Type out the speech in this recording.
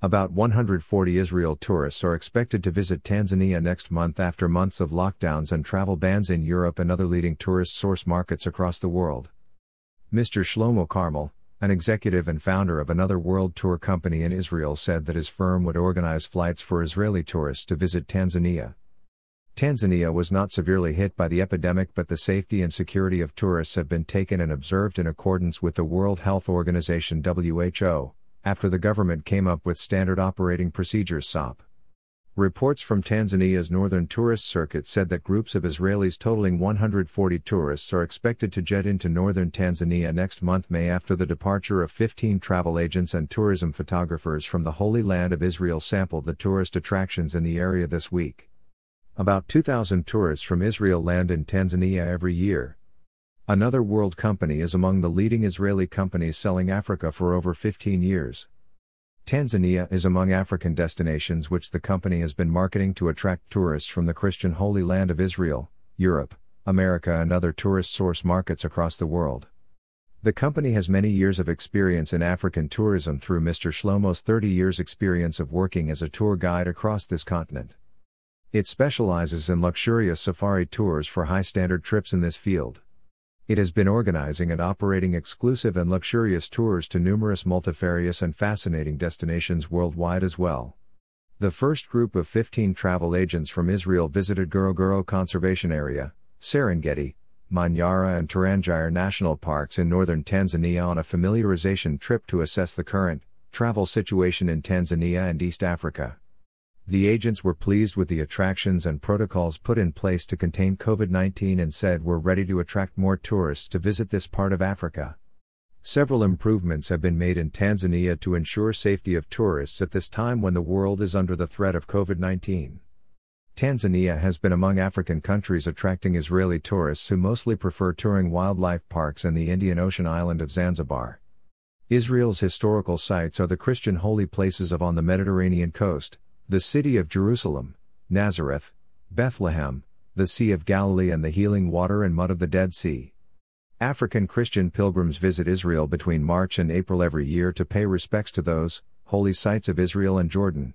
About 140 Israel tourists are expected to visit Tanzania next month after months of lockdowns and travel bans in Europe and other leading tourist source markets across the world. Mr. Shlomo Carmel, an executive and founder of another world tour company in Israel, said that his firm would organize flights for Israeli tourists to visit Tanzania. Tanzania was not severely hit by the epidemic, but the safety and security of tourists have been taken and observed in accordance with the World Health Organization WHO, after the government came up with Standard Operating Procedures SOP. Reports from Tanzania's northern tourist circuit said that groups of Israelis totaling 140 tourists are expected to jet into northern Tanzania next month, May, after the departure of 15 travel agents and tourism photographers from the Holy Land of Israel sampled the tourist attractions in the area this week. About 2,000 tourists from Israel land in Tanzania every year. Another world company is among the leading Israeli companies selling Africa for over 15 years. Tanzania is among African destinations which the company has been marketing to attract tourists from the Christian Holy Land of Israel, Europe, America, and other tourist source markets across the world. The company has many years of experience in African tourism through Mr. Shlomo's 30 years' experience of working as a tour guide across this continent. It specializes in luxurious safari tours for high standard trips in this field. It has been organizing and operating exclusive and luxurious tours to numerous multifarious and fascinating destinations worldwide as well. The first group of 15 travel agents from Israel visited Ngorongoro Conservation Area, Serengeti, Manyara and Tarangire national parks in northern Tanzania on a familiarization trip to assess the current travel situation in Tanzania and East Africa. The agents were pleased with the attractions and protocols put in place to contain COVID 19 and said we're ready to attract more tourists to visit this part of Africa. Several improvements have been made in Tanzania to ensure safety of tourists at this time when the world is under the threat of COVID 19. Tanzania has been among African countries attracting Israeli tourists who mostly prefer touring wildlife parks and the Indian Ocean island of Zanzibar. Israel's historical sites are the Christian holy places of on the Mediterranean coast, the city of Jerusalem, Nazareth, Bethlehem, the Sea of Galilee, and the healing water and mud of the Dead Sea. African Christian pilgrims visit Israel between March and April every year to pay respects to those holy sites of Israel and Jordan.